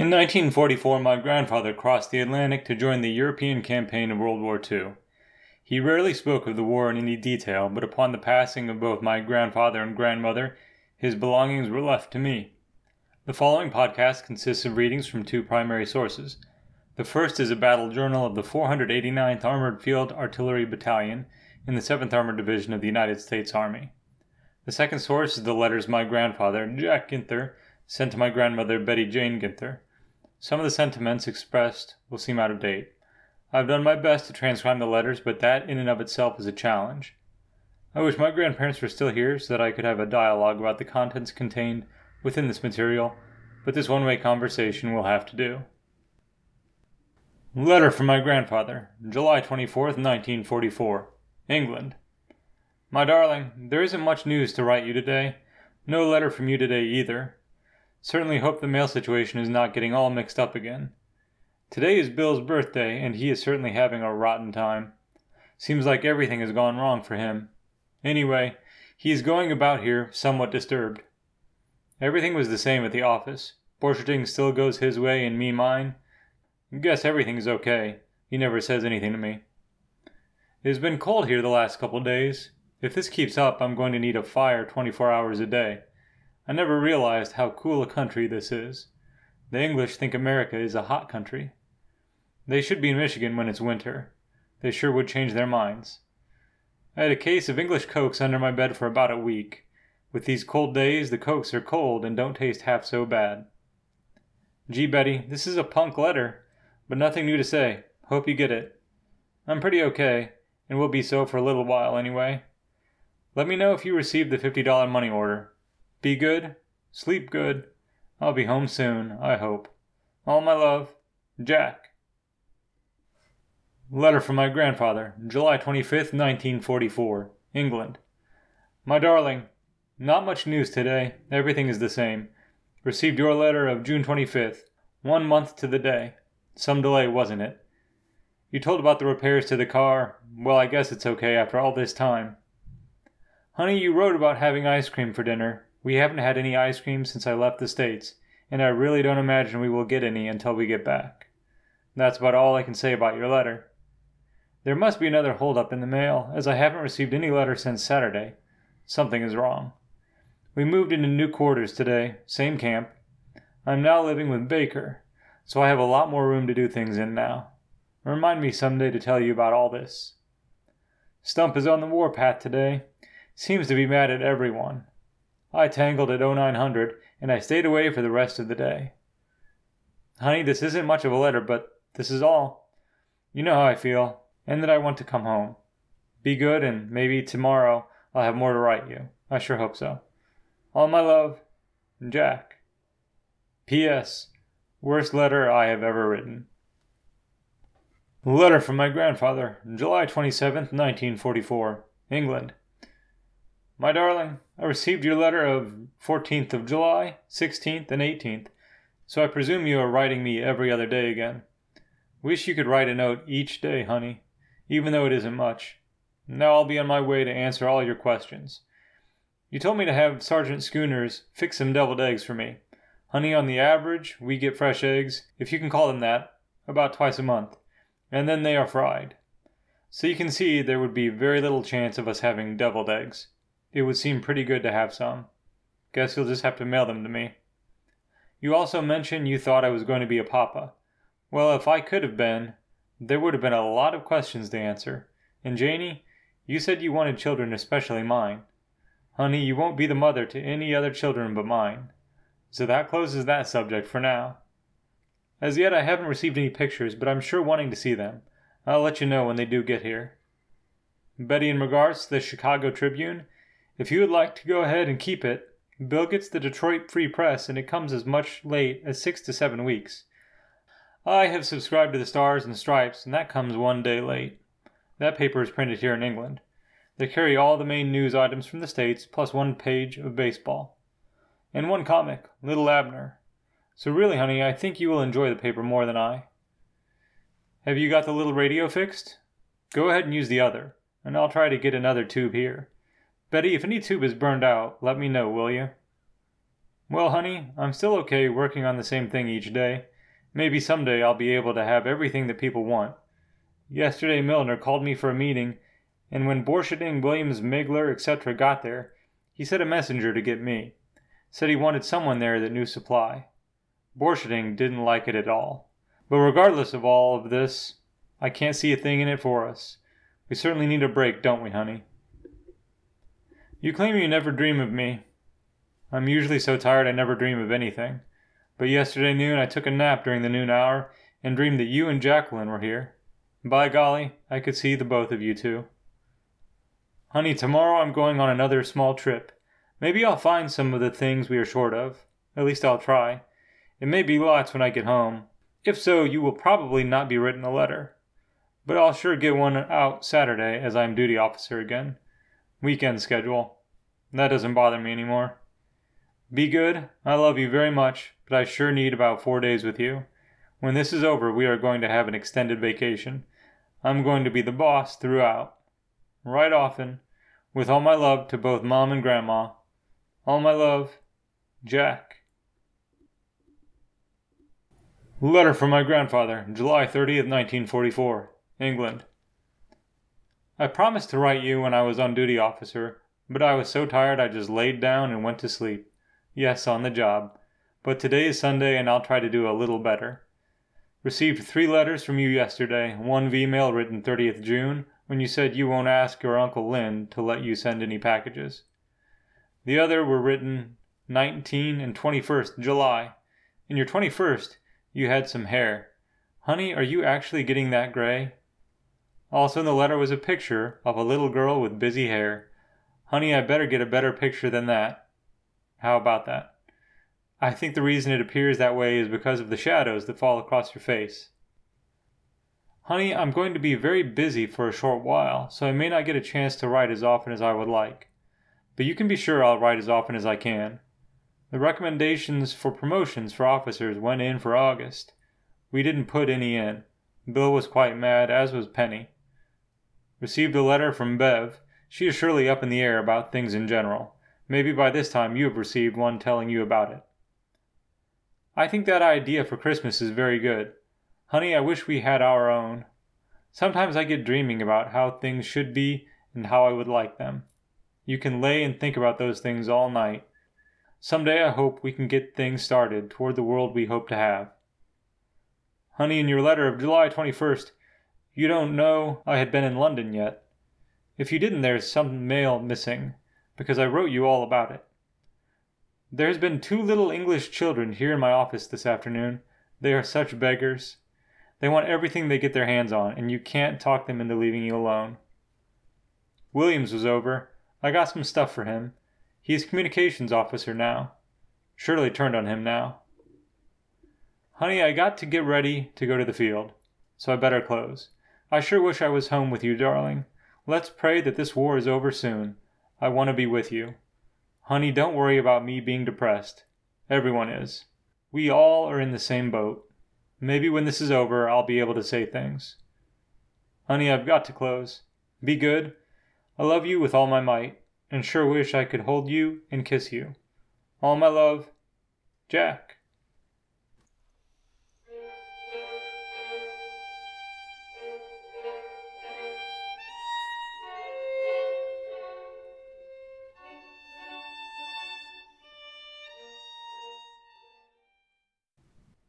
In 1944, my grandfather crossed the Atlantic to join the European campaign of World War II. He rarely spoke of the war in any detail, but upon the passing of both my grandfather and grandmother, his belongings were left to me. The following podcast consists of readings from two primary sources. The first is a battle journal of the 489th Armored Field Artillery Battalion in the 7th Armored Division of the United States Army. The second source is the letters my grandfather, Jack Ginther, sent to my grandmother Betty Jane Ginther. Some of the sentiments expressed will seem out of date. I have done my best to transcribe the letters, but that in and of itself is a challenge. I wish my grandparents were still here so that I could have a dialogue about the contents contained within this material, but this one way conversation will have to do. Letter from my grandfather, July 24th, 1944, England. My darling, there isn't much news to write you today. No letter from you today either. Certainly hope the mail situation is not getting all mixed up again. Today is Bill's birthday, and he is certainly having a rotten time. Seems like everything has gone wrong for him. Anyway, he is going about here somewhat disturbed. Everything was the same at the office. Borcherding still goes his way and me mine. Guess everything is okay. He never says anything to me. It has been cold here the last couple days. If this keeps up, I'm going to need a fire 24 hours a day. I never realized how cool a country this is. The English think America is a hot country. They should be in Michigan when it's winter. They sure would change their minds. I had a case of English cokes under my bed for about a week. With these cold days, the cokes are cold and don't taste half so bad. Gee, Betty, this is a punk letter, but nothing new to say. Hope you get it. I'm pretty okay, and will be so for a little while anyway. Let me know if you received the $50 money order. Be good, sleep good. I'll be home soon, I hope. All my love, Jack. Letter from my grandfather, July 25th, 1944, England. My darling, not much news today. Everything is the same. Received your letter of June 25th, one month to the day. Some delay, wasn't it? You told about the repairs to the car. Well, I guess it's okay after all this time. Honey, you wrote about having ice cream for dinner. We haven't had any ice cream since I left the States, and I really don't imagine we will get any until we get back. That's about all I can say about your letter. There must be another holdup in the mail, as I haven't received any letter since Saturday. Something is wrong. We moved into new quarters today, same camp. I'm now living with Baker, so I have a lot more room to do things in now. Remind me someday to tell you about all this. Stump is on the warpath today. Seems to be mad at everyone. I tangled at 0900 and I stayed away for the rest of the day. Honey, this isn't much of a letter, but this is all. You know how I feel, and that I want to come home. Be good, and maybe tomorrow I'll have more to write you. I sure hope so. All my love, Jack. P.S. Worst letter I have ever written. Letter from my grandfather, July 27th, 1944, England. My darling, I received your letter of 14th of July, 16th, and 18th, so I presume you are writing me every other day again. Wish you could write a note each day, honey, even though it isn't much. Now I'll be on my way to answer all your questions. You told me to have Sergeant Schooners fix some deviled eggs for me. Honey, on the average, we get fresh eggs, if you can call them that, about twice a month, and then they are fried. So you can see there would be very little chance of us having deviled eggs. It would seem pretty good to have some. Guess you'll just have to mail them to me. You also mentioned you thought I was going to be a papa. Well, if I could have been, there would have been a lot of questions to answer. And Janie, you said you wanted children, especially mine. Honey, you won't be the mother to any other children but mine. So that closes that subject for now. As yet, I haven't received any pictures, but I'm sure wanting to see them. I'll let you know when they do get here. Betty, in regards to the Chicago Tribune, if you would like to go ahead and keep it, Bill gets the Detroit Free Press and it comes as much late as six to seven weeks. I have subscribed to the Stars and Stripes, and that comes one day late. That paper is printed here in England. They carry all the main news items from the States, plus one page of baseball. And one comic, Little Abner. So really, honey, I think you will enjoy the paper more than I. Have you got the little radio fixed? Go ahead and use the other, and I'll try to get another tube here. Betty, if any tube is burned out, let me know, will you? Well, honey, I'm still okay working on the same thing each day. Maybe someday I'll be able to have everything that people want. Yesterday Milner called me for a meeting, and when Borcherding, Williams, Migler, etc. got there, he sent a messenger to get me. Said he wanted someone there that knew supply. Borcherding didn't like it at all. But regardless of all of this, I can't see a thing in it for us. We certainly need a break, don't we, honey? You claim you never dream of me. I'm usually so tired I never dream of anything. But yesterday noon I took a nap during the noon hour and dreamed that you and Jacqueline were here. By golly, I could see the both of you two. Honey, tomorrow I'm going on another small trip. Maybe I'll find some of the things we are short of. At least I'll try. It may be lots when I get home. If so, you will probably not be written a letter. But I'll sure get one out Saturday as I'm duty officer again. Weekend schedule. That doesn't bother me anymore. Be good. I love you very much, but I sure need about four days with you. When this is over, we are going to have an extended vacation. I'm going to be the boss throughout. Write often. With all my love to both Mom and Grandma. All my love, Jack. Letter from my grandfather, July 30th, 1944, England. I promised to write you when I was on duty officer, but I was so tired I just laid down and went to sleep. Yes, on the job. But today is Sunday and I'll try to do a little better. Received three letters from you yesterday, one V-mail written 30th June, when you said you won't ask your Uncle Lynn to let you send any packages. The other were written 19 and 21st July. In your 21st, you had some hair. Honey, are you actually getting that gray? Also in the letter was a picture of a little girl with busy hair. Honey, I better get a better picture than that. How about that? I think the reason it appears that way is because of the shadows that fall across your face. Honey, I'm going to be very busy for a short while, so I may not get a chance to write as often as I would like. But you can be sure I'll write as often as I can. The recommendations for promotions for officers went in for August. We didn't put any in. Bill was quite mad, as was Penny. Received a letter from Bev. She is surely up in the air about things in general. Maybe by this time you have received one telling you about it. I think that idea for Christmas is very good. Honey, I wish we had our own. Sometimes I get dreaming about how things should be and how I would like them. You can lay and think about those things all night. Some day I hope we can get things started toward the world we hope to have. Honey, in your letter of July 21st, you don't know I had been in London yet. If you didn't, there's some mail missing because I wrote you all about it. There's been two little English children here in my office this afternoon. They are such beggars. They want everything they get their hands on, and you can't talk them into leaving you alone. Williams was over. I got some stuff for him. He's communications officer now. Shirley turned on him now. Honey, I got to get ready to go to the field, so I better close. I sure wish I was home with you, darling. Let's pray that this war is over soon. I want to be with you. Honey, don't worry about me being depressed. Everyone is. We all are in the same boat. Maybe when this is over, I'll be able to say things. Honey, I've got to close. Be good. I love you with all my might, and sure wish I could hold you and kiss you. All my love, Jack.